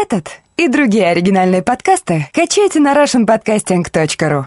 Этот и другие оригинальные подкасты качайте на russianpodcasting.ru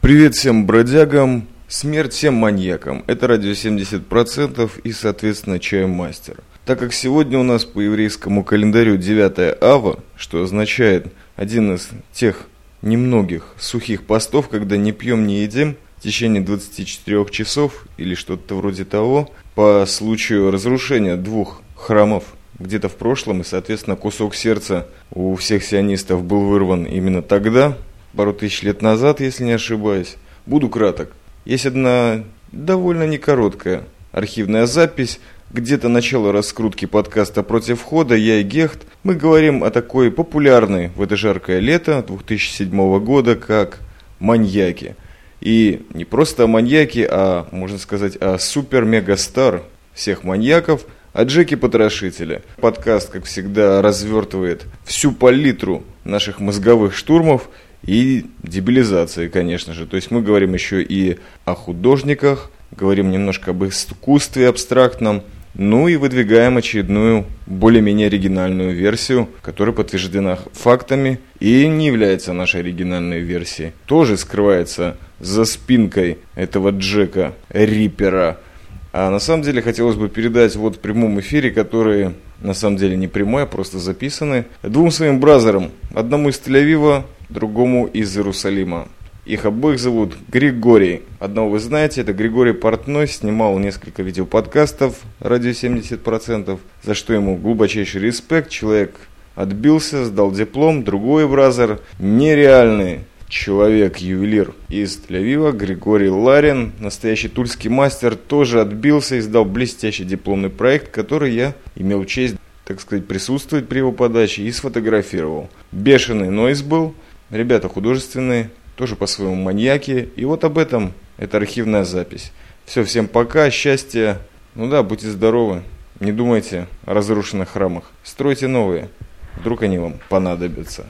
Привет всем бродягам, смерть всем маньякам. Это радио 70% и, соответственно, чаймастер. Так как сегодня у нас по еврейскому календарю 9 ава, что означает один из тех немногих сухих постов, когда не пьем, не едим, в течение 24 часов или что-то вроде того, по случаю разрушения двух храмов где-то в прошлом, и, соответственно, кусок сердца у всех сионистов был вырван именно тогда, пару тысяч лет назад, если не ошибаюсь. Буду краток. Есть одна довольно некороткая архивная запись, где-то начало раскрутки подкаста «Против входа», я и Гехт, мы говорим о такой популярной в это жаркое лето 2007 года, как «Маньяки». И не просто о маньяке, а, можно сказать, о супер-мегастар всех маньяков – о Джеке Потрошителе. Подкаст, как всегда, развертывает всю палитру наших мозговых штурмов и дебилизации, конечно же. То есть мы говорим еще и о художниках, говорим немножко об искусстве абстрактном, ну и выдвигаем очередную более-менее оригинальную версию, которая подтверждена фактами и не является нашей оригинальной версией. Тоже скрывается за спинкой этого Джека Риппера – а на самом деле хотелось бы передать вот в прямом эфире, которые на самом деле не прямой, а просто записаны, двум своим бразерам. Одному из Тель-Авива, другому из Иерусалима. Их обоих зовут Григорий. Одного вы знаете, это Григорий Портной, снимал несколько видеоподкастов «Радио 70%», за что ему глубочайший респект. Человек отбился, сдал диплом. Другой бразер нереальный человек-ювелир из Тель-Авива, Григорий Ларин, настоящий тульский мастер, тоже отбился и сдал блестящий дипломный проект, который я имел честь, так сказать, присутствовать при его подаче и сфотографировал. Бешеный нойз был, ребята художественные, тоже по-своему маньяки, и вот об этом это архивная запись. Все, всем пока, счастья, ну да, будьте здоровы, не думайте о разрушенных храмах, стройте новые, вдруг они вам понадобятся.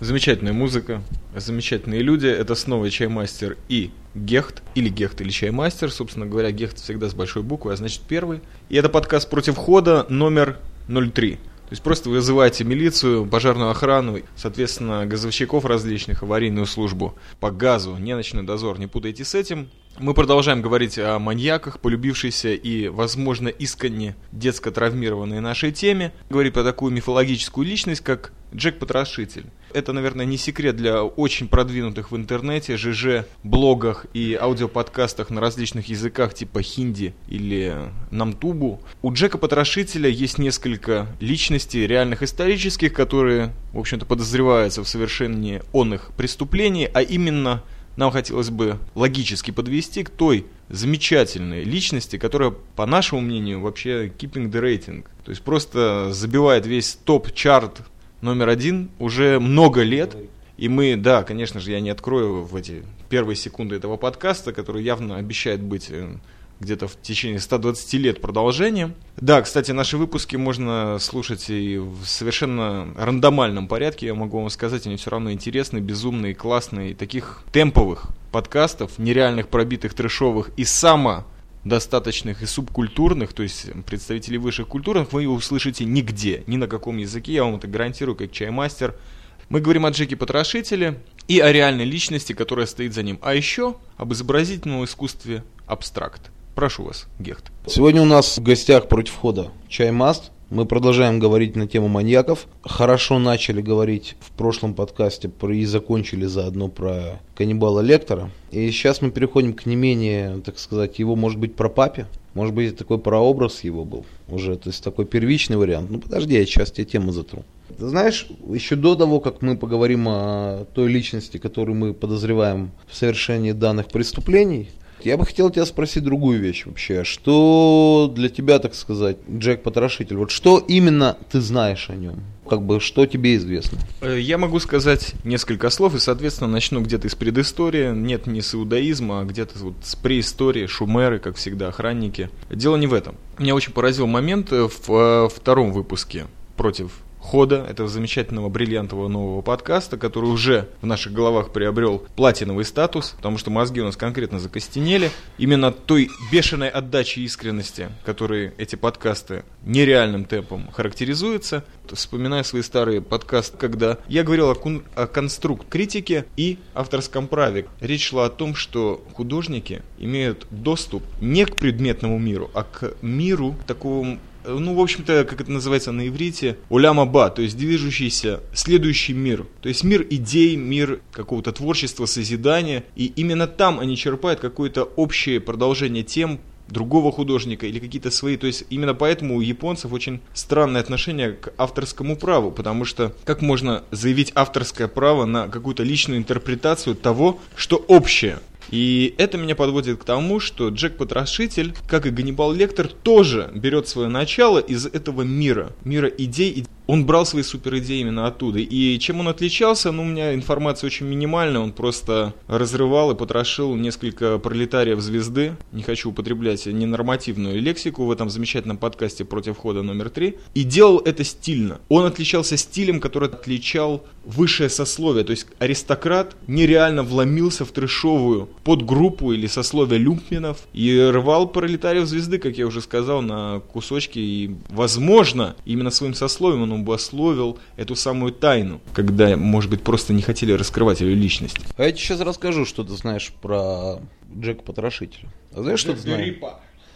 Замечательная музыка, замечательные люди. Это снова Чаймастер и Гехт, или Гехт, или Чаймастер. Собственно говоря, Гехт всегда с большой буквы, а значит первый. И это подкаст «Против хода» номер 03. То есть просто вызываете милицию, пожарную охрану, соответственно, газовщиков различных, аварийную службу по газу, не ночной дозор, не путайте с этим. Мы продолжаем говорить о маньяках, полюбившейся и, возможно, искренне детско травмированной нашей теме. Говорить про такую мифологическую личность, как Джек Потрошитель. Это, наверное, не секрет для очень продвинутых в интернете, ЖЖ, блогах и аудиоподкастах на различных языках типа хинди или намтубу. У Джека Потрошителя есть несколько личностей, реальных исторических, которые, в общем-то, подозреваются в совершении онных преступлений, а именно нам хотелось бы логически подвести к той замечательной личности, которая, по нашему мнению, вообще keeping the rating. То есть просто забивает весь топ-чарт номер один уже много лет. И мы, да, конечно же, я не открою в эти первые секунды этого подкаста, который явно обещает быть э, где-то в течение 120 лет продолжением. Да, кстати, наши выпуски можно слушать и в совершенно рандомальном порядке, я могу вам сказать, они все равно интересные, безумные, классные. Таких темповых подкастов, нереальных, пробитых, трешовых и само достаточных и субкультурных, то есть представителей высших культурных, вы услышите нигде, ни на каком языке, я вам это гарантирую, как чаймастер. Мы говорим о Джеке Потрошителе и о реальной личности, которая стоит за ним, а еще об изобразительном искусстве абстракт. Прошу вас, Гехт. Сегодня у нас в гостях против входа Чаймаст, мы продолжаем говорить на тему маньяков. Хорошо начали говорить в прошлом подкасте про, и закончили заодно про каннибала Лектора. И сейчас мы переходим к не менее, так сказать, его, может быть, про папе. Может быть, такой прообраз его был уже, то есть такой первичный вариант. Ну подожди, я сейчас тебе тему затру. Ты знаешь, еще до того, как мы поговорим о той личности, которую мы подозреваем в совершении данных преступлений, я бы хотел тебя спросить другую вещь вообще. Что для тебя, так сказать, Джек Потрошитель? Вот что именно ты знаешь о нем? Как бы, что тебе известно? Э, я могу сказать несколько слов, и, соответственно, начну где-то из предыстории. Нет, не с иудаизма, а где-то вот с преистории, шумеры, как всегда, охранники. Дело не в этом. Меня очень поразил момент в э, втором выпуске против хода этого замечательного бриллиантового нового подкаста, который уже в наших головах приобрел платиновый статус, потому что мозги у нас конкретно закостенели. Именно той бешеной отдачи искренности, которой эти подкасты нереальным темпом характеризуются. Вспоминаю свои старые подкасты, когда я говорил о, кон- о конструкт критике и авторском праве. Речь шла о том, что художники имеют доступ не к предметному миру, а к миру такого ну, в общем-то, как это называется на иврите, уляма ба, то есть движущийся следующий мир. То есть мир идей, мир какого-то творчества, созидания. И именно там они черпают какое-то общее продолжение тем, другого художника или какие-то свои. То есть именно поэтому у японцев очень странное отношение к авторскому праву, потому что как можно заявить авторское право на какую-то личную интерпретацию того, что общее? И это меня подводит к тому, что Джек Потрошитель, как и Ганнибал Лектор, тоже берет свое начало из этого мира, мира идей. Он брал свои супер идеи именно оттуда. И чем он отличался, ну, у меня информация очень минимальная, он просто разрывал и потрошил несколько пролетариев звезды. Не хочу употреблять ненормативную лексику в этом замечательном подкасте «Против хода номер три». И делал это стильно. Он отличался стилем, который отличал высшее сословие. То есть аристократ нереально вломился в трешовую подгруппу или сословие люмпменов и рвал пролетариев звезды, как я уже сказал, на кусочки. И, возможно, именно своим сословием он обусловил эту самую тайну, когда, может быть, просто не хотели раскрывать ее личность. А я тебе сейчас расскажу, что ты знаешь про Джека Потрошителя. А знаешь, что ты знаешь?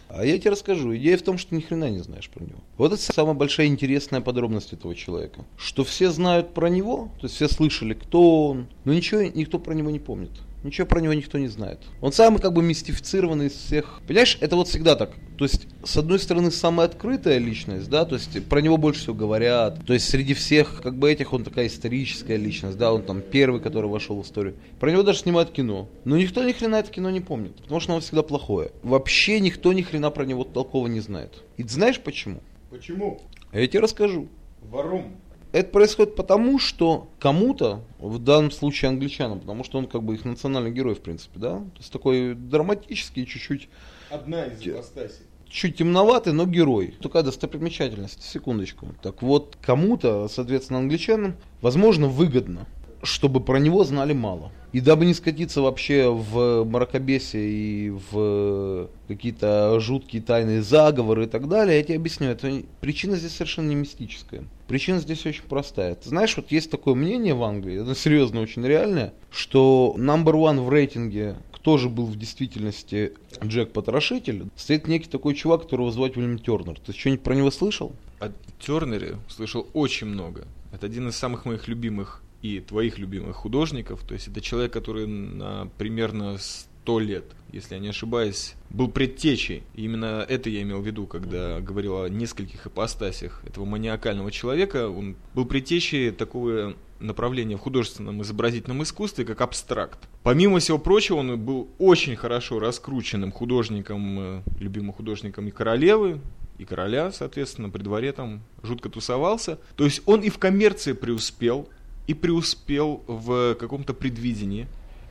А я тебе расскажу. Идея в том, что ни хрена не знаешь про него. Вот это самая большая интересная подробность этого человека. Что все знают про него, то есть все слышали, кто он, но ничего никто про него не помнит. Ничего про него никто не знает. Он самый как бы мистифицированный из всех. Понимаешь, это вот всегда так. То есть, с одной стороны, самая открытая личность, да, то есть про него больше всего говорят. То есть среди всех, как бы этих, он такая историческая личность, да, он там первый, который вошел в историю. Про него даже снимают кино. Но никто ни хрена это кино не помнит, потому что оно всегда плохое. Вообще никто ни хрена про него толково не знает. И ты знаешь почему? Почему? А я тебе расскажу. Варум. Это происходит потому, что кому-то, в данном случае англичанам, потому что он как бы их национальный герой, в принципе, да, то есть такой драматический, чуть-чуть Одна из ипостасей. чуть темноватый, но герой. Такая достопримечательность, секундочку. Так вот, кому-то, соответственно, англичанам, возможно, выгодно, чтобы про него знали мало. И дабы не скатиться вообще в мракобесие и в какие-то жуткие тайные заговоры и так далее, я тебе объясню, это причина здесь совершенно не мистическая. Причина здесь очень простая. Ты знаешь, вот есть такое мнение в Англии, это серьезно очень реальное, что number one в рейтинге кто же был в действительности Джек Потрошитель, стоит некий такой чувак, которого звать Уильям Тернер. Ты что-нибудь про него слышал? О Тернере слышал очень много. Это один из самых моих любимых и твоих любимых художников. То есть это человек, который на примерно 100 лет, если я не ошибаюсь, был предтечей. И именно это я имел в виду, когда говорил о нескольких ипостасях этого маниакального человека. Он был предтечей такого направления в художественном изобразительном искусстве, как абстракт. Помимо всего прочего, он был очень хорошо раскрученным художником, э, любимым художником и королевы, и короля, соответственно, при дворе там жутко тусовался. То есть он и в коммерции преуспел, и преуспел в каком-то предвидении,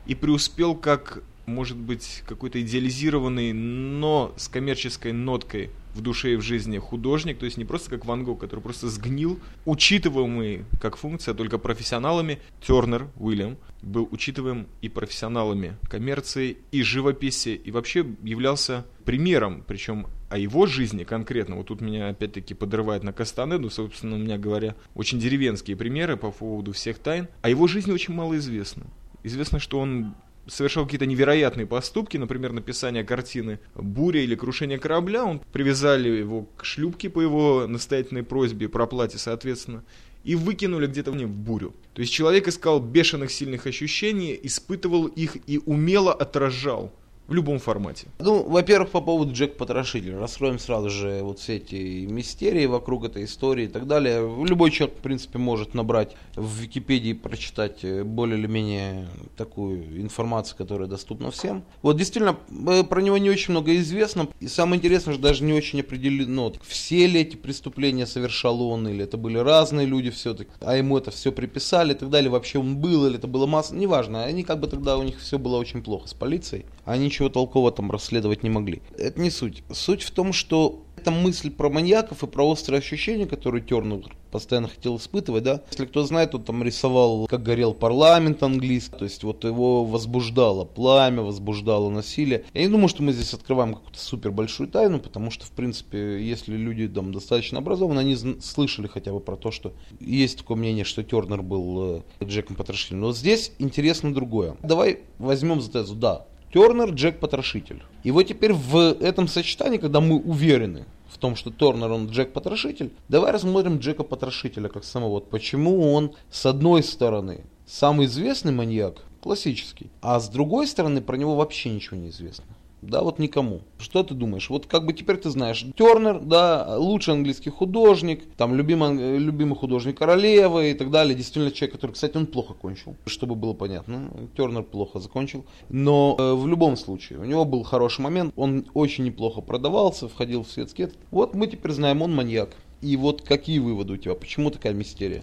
и преуспел как, может быть, какой-то идеализированный, но с коммерческой ноткой в душе и в жизни художник, то есть не просто как Ван Гог, который просто сгнил, учитываемый как функция только профессионалами, Тернер Уильям был учитываем и профессионалами коммерции, и живописи, и вообще являлся примером, причем о его жизни конкретно, вот тут меня опять-таки подрывает на Кастанеду, собственно, у меня говоря, очень деревенские примеры по поводу всех тайн, о его жизни очень мало известно. Известно, что он совершал какие-то невероятные поступки, например, написание картины «Буря» или «Крушение корабля», он привязали его к шлюпке по его настоятельной просьбе, проплате, соответственно, и выкинули где-то в бурю. То есть человек искал бешеных сильных ощущений, испытывал их и умело отражал в любом формате. Ну, во-первых, по поводу Джек Потрошителя. Раскроем сразу же вот все эти мистерии вокруг этой истории и так далее. Любой человек, в принципе, может набрать в Википедии, прочитать э, более или менее такую информацию, которая доступна всем. Вот действительно, э, про него не очень много известно. И самое интересное, что даже не очень определено, все ли эти преступления совершал он, или это были разные люди все-таки, а ему это все приписали и так далее. Вообще он был, или это было масса, неважно. Они как бы тогда у них все было очень плохо с полицией. Они ничего толкового там расследовать не могли. Это не суть. Суть в том, что эта мысль про маньяков и про острые ощущения, которые Тернер постоянно хотел испытывать, да. Если кто знает, он там рисовал, как горел парламент английский, то есть вот его возбуждало пламя, возбуждало насилие. Я не думаю, что мы здесь открываем какую-то супер большую тайну, потому что, в принципе, если люди там достаточно образованы, они слышали хотя бы про то, что есть такое мнение, что Тернер был э, Джеком Потрошителем. Но здесь интересно другое. Давай возьмем за тезу, да, Тернер Джек Потрошитель. И вот теперь в этом сочетании, когда мы уверены, в том, что Торнер он Джек Потрошитель, давай рассмотрим Джека Потрошителя как самого. Почему он с одной стороны самый известный маньяк, классический, а с другой стороны про него вообще ничего не известно. Да, вот никому. Что ты думаешь? Вот как бы теперь ты знаешь, Тернер, да, лучший английский художник, там любимый, любимый художник королевы и так далее. Действительно человек, который, кстати, он плохо кончил, чтобы было понятно. Тернер плохо закончил. Но э, в любом случае, у него был хороший момент, он очень неплохо продавался, входил в светский. Вот мы теперь знаем, он маньяк. И вот какие выводы у тебя? Почему такая мистерия?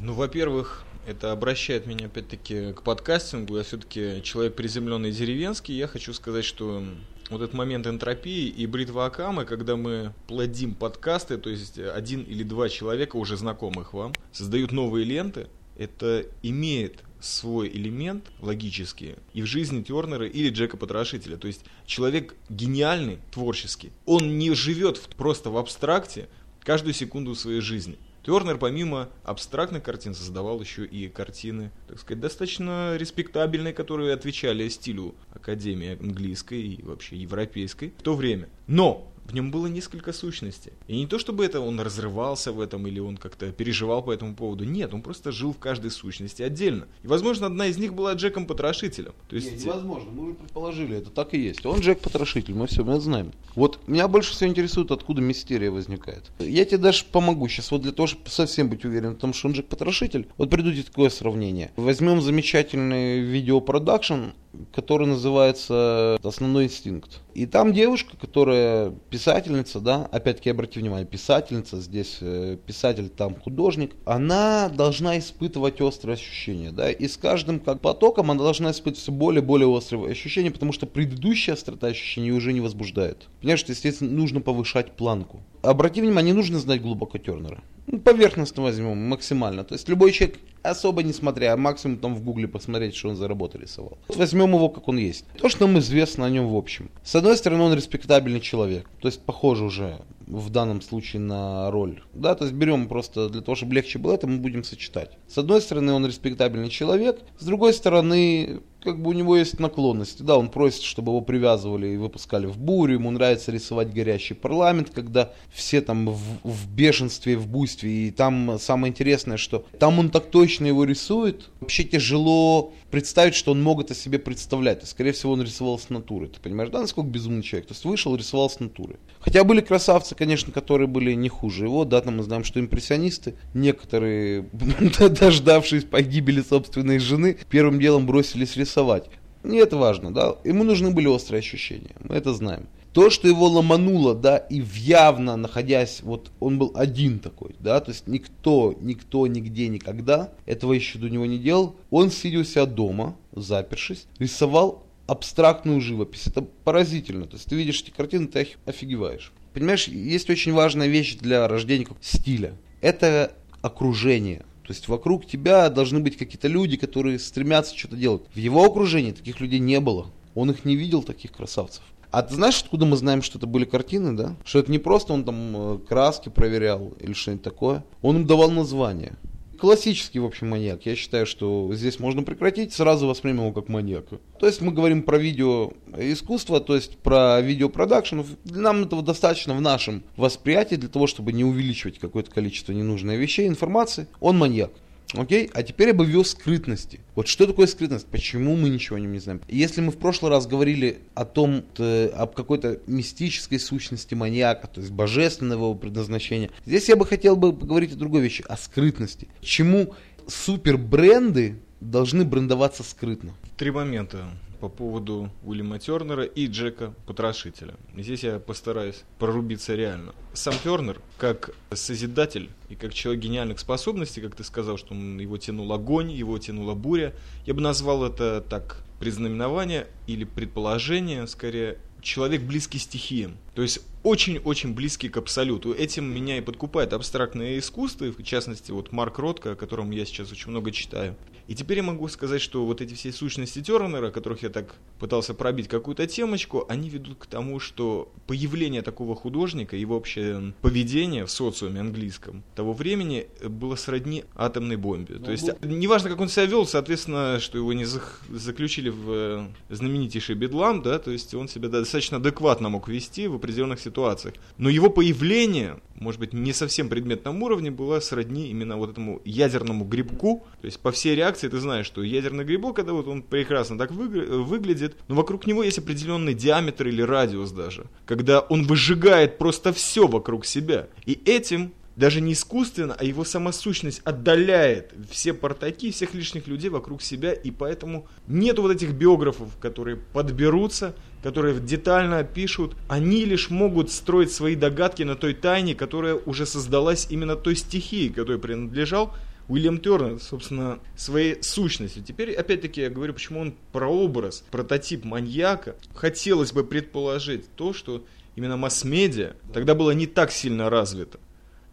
Ну, во-первых, это обращает меня опять-таки к подкастингу. Я все-таки человек приземленный деревенский. Я хочу сказать, что вот этот момент энтропии и бритва Акамы, когда мы плодим подкасты, то есть один или два человека, уже знакомых вам, создают новые ленты, это имеет свой элемент логический и в жизни Тернера или Джека Потрошителя. То есть человек гениальный, творческий. Он не живет просто в абстракте каждую секунду своей жизни. Тернер помимо абстрактных картин создавал еще и картины, так сказать, достаточно респектабельные, которые отвечали стилю Академии английской и вообще европейской в то время. Но в нем было несколько сущностей. И не то чтобы это он разрывался в этом или он как-то переживал по этому поводу. Нет, он просто жил в каждой сущности отдельно. И, возможно, одна из них была Джеком Потрошителем. То есть... Нет, невозможно, мы уже предположили, это так и есть. Он Джек Потрошитель, мы все, мы это знаем. Вот меня больше всего интересует, откуда мистерия возникает. Я тебе даже помогу сейчас, вот для того, чтобы совсем быть уверен в том, что он Джек Потрошитель. Вот придут такое сравнение. Возьмем замечательный видеопродакшн который называется «Основной инстинкт». И там девушка, которая писательница, да, опять-таки обрати внимание, писательница, здесь э, писатель, там художник, она должна испытывать острые ощущения, да, и с каждым как потоком она должна испытывать все более и более острые ощущения, потому что предыдущая острота ощущений уже не возбуждает. Понимаешь, что, естественно, нужно повышать планку. Обрати внимание, не нужно знать глубоко Тернера. Ну, поверхностно возьмем, максимально. То есть любой человек, особо не смотря, а максимум там в гугле посмотреть, что он за работу рисовал. Вот возьмем его, как он есть. То, что нам известно о нем в общем. С одной стороны, он респектабельный человек. То есть похож уже в данном случае на роль. Да, то есть берем просто для того, чтобы легче было это, мы будем сочетать. С одной стороны, он респектабельный человек. С другой стороны, как бы у него есть наклонности. Да, он просит, чтобы его привязывали и выпускали в бурю. Ему нравится рисовать горящий парламент, когда все там в, в бешенстве, в буйстве. И там самое интересное, что там он так точно его рисует. Вообще тяжело представить, что он мог это себе представлять. И, скорее всего, он рисовал с натуры. Ты понимаешь, да, насколько безумный человек? То есть вышел, рисовал с натуры. Хотя были красавцы, конечно, которые были не хуже его. Да, там мы знаем, что импрессионисты, некоторые, дождавшись погибели собственной жены, первым делом бросились рисовать. Не это важно, да. Ему нужны были острые ощущения, мы это знаем. То, что его ломануло, да, и явно находясь, вот он был один такой, да, то есть никто, никто, нигде, никогда этого еще до него не делал. Он, сидя у себя дома, запершись, рисовал абстрактную живопись. Это поразительно. То есть ты видишь эти картины, ты офигеваешь. Понимаешь, есть очень важная вещь для рождения стиля. Это окружение. То есть вокруг тебя должны быть какие-то люди, которые стремятся что-то делать. В его окружении таких людей не было. Он их не видел, таких красавцев. А ты знаешь, откуда мы знаем, что это были картины, да? Что это не просто он там э, краски проверял или что-нибудь такое. Он им давал название. Классический, в общем, маньяк. Я считаю, что здесь можно прекратить, сразу воспримем его как маньяка. То есть мы говорим про видео искусство, то есть про видеопродакшн. Нам этого достаточно в нашем восприятии для того, чтобы не увеличивать какое-то количество ненужной вещей, информации. Он маньяк. Окей? А теперь об его скрытности. Вот что такое скрытность? Почему мы ничего о нем не знаем? Если мы в прошлый раз говорили о том, то, об какой-то мистической сущности маньяка, то есть божественного предназначения, здесь я бы хотел бы поговорить о другой вещи, о скрытности. Почему супер бренды должны брендоваться скрытно? Три момента. По поводу Уильяма Тернера и Джека Потрошителя. Здесь я постараюсь прорубиться реально. Сам Тернер, как созидатель и как человек гениальных способностей, как ты сказал, что он, его тянул огонь, его тянула буря, я бы назвал это так предзнаменование или предположение, скорее, человек близкий стихиям. То есть очень-очень близкий к абсолюту. Этим меня и подкупает абстрактное искусство, в частности, вот Марк Ротко, о котором я сейчас очень много читаю. И теперь я могу сказать, что вот эти все сущности Тернера, которых я так пытался пробить какую-то темочку, они ведут к тому, что появление такого художника, его общее поведение в социуме английском того времени было сродни атомной бомбе. Ну, То есть, был... неважно, как он себя вел, соответственно, что его не заключили в э, знаменитейший бедлам, да, то есть он себя достаточно адекватно мог вести в определенных ситуациях. Но его появление, может быть, не совсем предметном уровне, было сродни именно вот этому ядерному грибку. То есть по всей реакции ты знаешь, что ядерный грибок, когда вот он прекрасно так выглядит, но вокруг него есть определенный диаметр или радиус даже, когда он выжигает просто все вокруг себя. И этим даже не искусственно, а его сама сущность отдаляет все портаки, всех лишних людей вокруг себя, и поэтому нет вот этих биографов, которые подберутся, которые детально опишут, они лишь могут строить свои догадки на той тайне, которая уже создалась именно той стихии, которой принадлежал Уильям Тернер, собственно, своей сущностью. Теперь, опять-таки, я говорю, почему он прообраз, прототип маньяка. Хотелось бы предположить то, что именно масс-медиа тогда было не так сильно развито.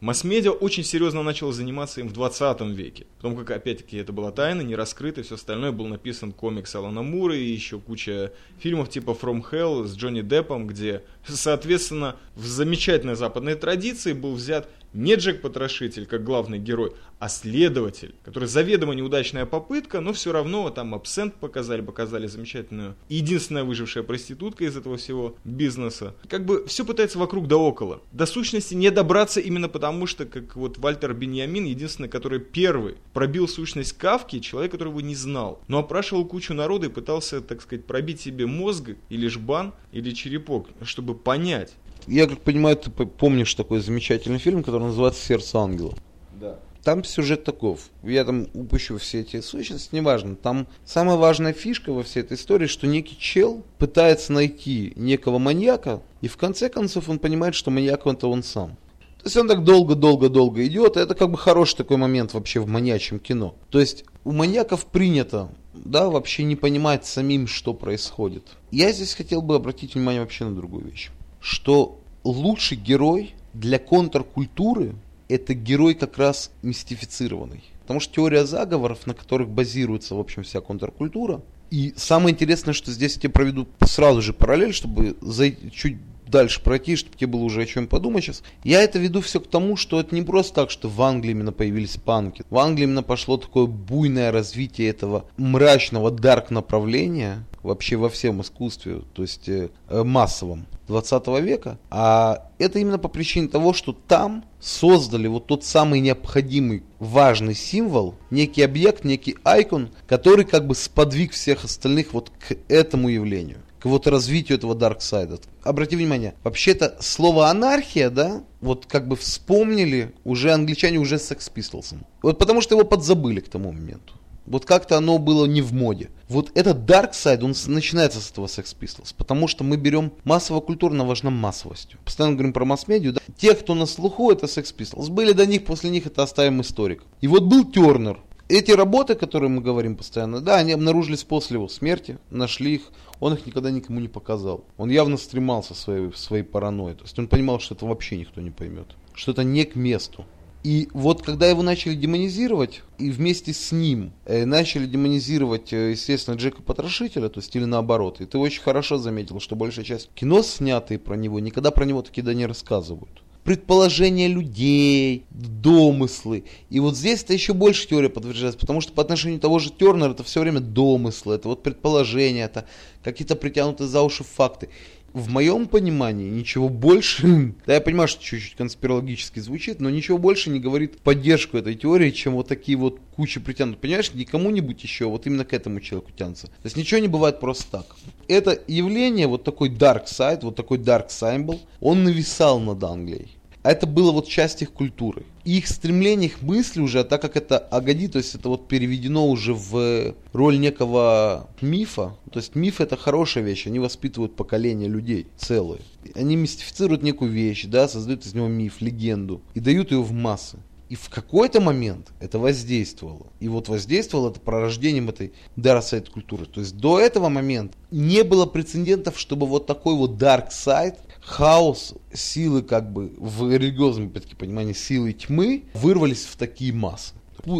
Масс-медиа очень серьезно начал заниматься им в 20 веке. Потому как, опять-таки, это была тайна, не раскрыта, все остальное был написан комикс Алана Мура и еще куча фильмов типа From Hell с Джонни Деппом, где, соответственно, в замечательной западной традиции был взят не Джек-потрошитель, как главный герой, а следователь, который заведомо неудачная попытка, но все равно там абсент показали, показали замечательную. единственная выжившая проститутка из этого всего бизнеса. Как бы все пытается вокруг да около. До сущности не добраться именно потому, что, как вот Вальтер Беньямин, единственный, который первый пробил сущность Кавки, человек, который его не знал. Но опрашивал кучу народа и пытался, так сказать, пробить себе мозг или жбан, или черепок, чтобы понять, я как понимаю, ты помнишь такой замечательный фильм, который называется «Сердце ангела». Да. Там сюжет таков. Я там упущу все эти сущности, неважно. Там самая важная фишка во всей этой истории, что некий чел пытается найти некого маньяка, и в конце концов он понимает, что маньяк это он сам. То есть он так долго-долго-долго идет, и это как бы хороший такой момент вообще в маньячьем кино. То есть у маньяков принято, да, вообще не понимать самим, что происходит. Я здесь хотел бы обратить внимание вообще на другую вещь что лучший герой для контркультуры это герой как раз мистифицированный. Потому что теория заговоров, на которых базируется, в общем, вся контркультура. И самое интересное, что здесь я тебе проведу сразу же параллель, чтобы зайти, чуть дальше пройти, чтобы тебе было уже о чем подумать сейчас. Я это веду все к тому, что это не просто так, что в Англии именно появились панки. В Англии именно пошло такое буйное развитие этого мрачного дарк направления вообще во всем искусстве, то есть э, массовом 20 века. А это именно по причине того, что там создали вот тот самый необходимый важный символ, некий объект, некий айкон, который как бы сподвиг всех остальных вот к этому явлению к вот развитию этого Dark Side. Обрати внимание, вообще-то слово анархия, да, вот как бы вспомнили уже англичане уже с Sex Pistols. Вот потому что его подзабыли к тому моменту. Вот как-то оно было не в моде. Вот этот Dark Side, он начинается с этого Sex Pistols, потому что мы берем массово культурно важна массовостью. Постоянно говорим про масс-медиа. Да? Те, кто на слуху, это Sex Pistols. Были до них, после них это оставим историк. И вот был Тернер, эти работы, которые мы говорим постоянно, да, они обнаружились после его смерти, нашли их, он их никогда никому не показал. Он явно стремался своей, своей паранойей, то есть он понимал, что это вообще никто не поймет, что это не к месту. И вот когда его начали демонизировать, и вместе с ним э, начали демонизировать, э, естественно, Джека Потрошителя, то есть или наоборот, и ты очень хорошо заметил, что большая часть кино, снятые про него, никогда про него таки да не рассказывают предположения людей, домыслы. И вот здесь это еще больше теория подтверждается, потому что по отношению того же Тернера это все время домыслы, это вот предположения, это какие-то притянутые за уши факты. В моем понимании ничего больше, да я понимаю, что чуть-чуть конспирологически звучит, но ничего больше не говорит поддержку этой теории, чем вот такие вот кучи притянут. Понимаешь, не кому-нибудь еще, вот именно к этому человеку тянутся. То есть ничего не бывает просто так. Это явление, вот такой dark side, вот такой dark symbol, он нависал над Англией. А это было вот часть их культуры. Их стремление, их мысли уже, а так как это Агади, то есть это вот переведено уже в роль некого мифа, то есть миф это хорошая вещь, они воспитывают поколение людей целые. Они мистифицируют некую вещь, да, создают из него миф, легенду и дают ее в массы. И в какой-то момент это воздействовало. И вот воздействовало это пророждением этой dark side культуры. То есть до этого момента не было прецедентов, чтобы вот такой вот dark side, хаос, силы как бы в религиозном опять-таки понимании силы тьмы вырвались в такие массы.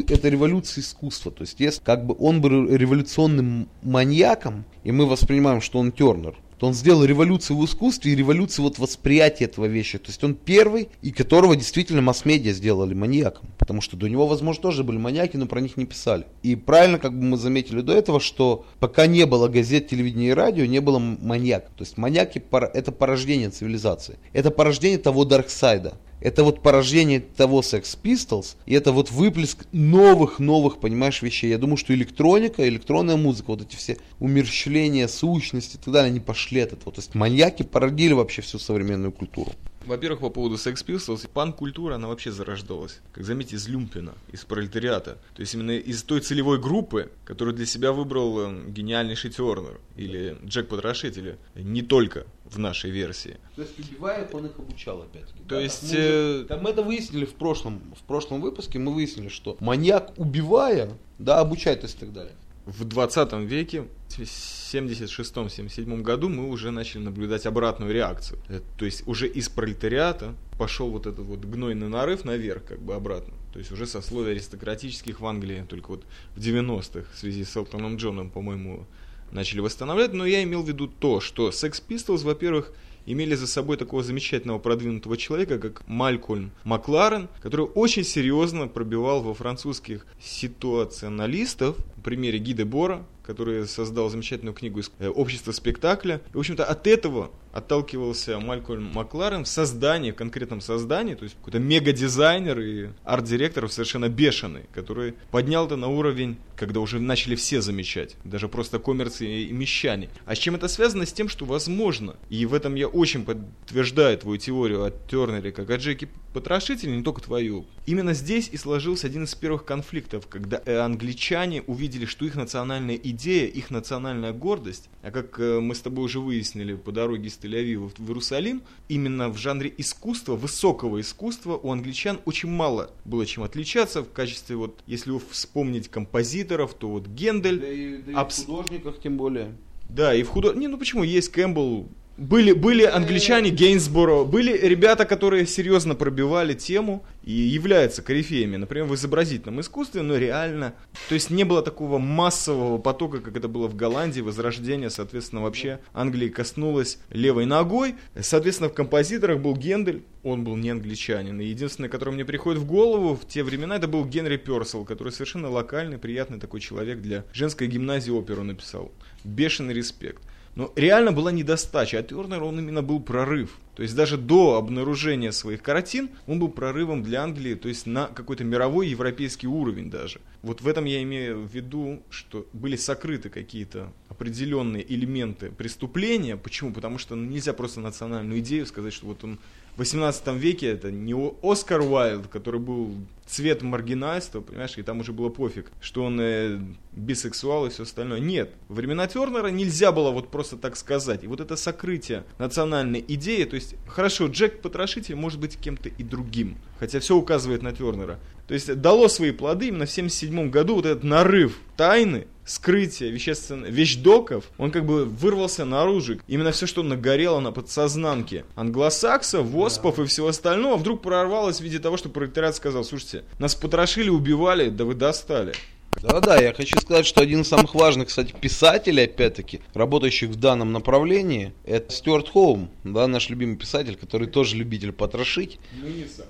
Это революция искусства. То есть, если как бы он был революционным маньяком, и мы воспринимаем, что он Тернер, то он сделал революцию в искусстве и революцию вот восприятия этого вещи. То есть он первый, и которого действительно масс-медиа сделали маньяком. Потому что до него, возможно, тоже были маньяки, но про них не писали. И правильно, как бы мы заметили до этого, что пока не было газет, телевидения и радио, не было маньяка. То есть маньяки это порождение цивилизации. Это порождение того дарксайда. Это вот порождение того Sex Pistols, и это вот выплеск новых-новых, понимаешь, вещей. Я думаю, что электроника, электронная музыка, вот эти все умерщвления, сущности и так далее, они пошли от этого. То есть маньяки породили вообще всю современную культуру. Во-первых, по поводу Sex Pistols, пан-культура, она вообще зарождалась, как заметьте, из люмпина, из пролетариата. То есть именно из той целевой группы, которую для себя выбрал э, гениальнейший Тернер или Джек Потрошитель, не только в нашей версии. То есть убивая, он их обучал опять. То да, есть... Как мы, э... как мы это выяснили в прошлом, в прошлом выпуске, мы выяснили, что маньяк убивая, да, обучает и так далее в 20 веке, в 76-77 году мы уже начали наблюдать обратную реакцию. Э, то есть уже из пролетариата пошел вот этот вот гнойный нарыв наверх, как бы обратно. То есть уже сословия аристократических в Англии только вот в 90-х в связи с Элтоном Джоном, по-моему, начали восстанавливать. Но я имел в виду то, что Sex Pistols, во-первых, имели за собой такого замечательного продвинутого человека, как Малькольм Макларен, который очень серьезно пробивал во французских ситуационалистов, в примере Гиде Бора, который создал замечательную книгу э, «Общество спектакля». И, в общем-то, от этого отталкивался Малькольм Макларен в создании, в конкретном создании, то есть какой-то мега-дизайнер и арт-директор совершенно бешеный, который поднял это на уровень, когда уже начали все замечать, даже просто коммерции и мещане. А с чем это связано? С тем, что возможно, и в этом я очень подтверждаю твою теорию о Тернере, как о Джеки Потрошителе, не только твою. Именно здесь и сложился один из первых конфликтов, когда э, англичане увидели, что их национальная идея, их национальная гордость, а как э, мы с тобой уже выяснили по дороге из Тель-Авива в Иерусалим, именно в жанре искусства, высокого искусства у англичан очень мало было чем отличаться в качестве, вот, если вспомнить композиторов, то вот Гендель. Да и, да и абс... в художниках тем более. Да, и в художниках. Не, ну почему, есть Кэмпбелл, были, были англичане Гейнсборо, были ребята, которые серьезно пробивали тему и являются корифеями, например, в изобразительном искусстве, но реально. То есть не было такого массового потока, как это было в Голландии, возрождение, соответственно, вообще Англии коснулось левой ногой. Соответственно, в композиторах был Гендель, он был не англичанин. И единственное, которое мне приходит в голову в те времена, это был Генри Персел, который совершенно локальный, приятный такой человек для женской гимназии оперу написал. Бешеный респект. Но реально была недостача. А Тернер, он именно был прорыв. То есть даже до обнаружения своих картин он был прорывом для Англии, то есть на какой-то мировой европейский уровень даже. Вот в этом я имею в виду, что были сокрыты какие-то определенные элементы преступления. Почему? Потому что ну, нельзя просто национальную идею сказать, что вот он 18 веке это не Оскар Уайлд, который был цвет маргинальства, понимаешь, и там уже было пофиг, что он э, бисексуал и все остальное. Нет, времена Тернера нельзя было вот просто так сказать. И вот это сокрытие национальной идеи, то есть, хорошо, Джек Потрошитель может быть кем-то и другим, хотя все указывает на Тернера. То есть, дало свои плоды именно в 77 году вот этот нарыв тайны, скрытие вещественных вещдоков, он как бы вырвался наружу. Именно все, что нагорело на подсознанке англосаксов, воспов да. и всего остального, вдруг прорвалось в виде того, что пролетариат сказал, слушайте, нас потрошили, убивали, да вы достали. Да-да, я хочу сказать, что один из самых важных, кстати, писателей, опять-таки, работающих в данном направлении, это Стюарт Хоум, да, наш любимый писатель, который тоже любитель потрошить. Ну, не сам.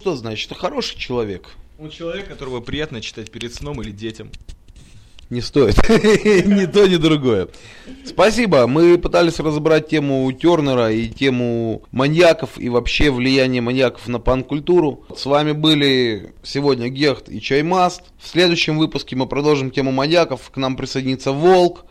Что значит, это хороший человек. Он человек, которого приятно читать перед сном или детям не стоит. ни то, ни другое. Спасибо. Мы пытались разобрать тему Тернера и тему маньяков и вообще влияние маньяков на пан-культуру. С вами были сегодня Гехт и Чаймаст. В следующем выпуске мы продолжим тему маньяков. К нам присоединится Волк.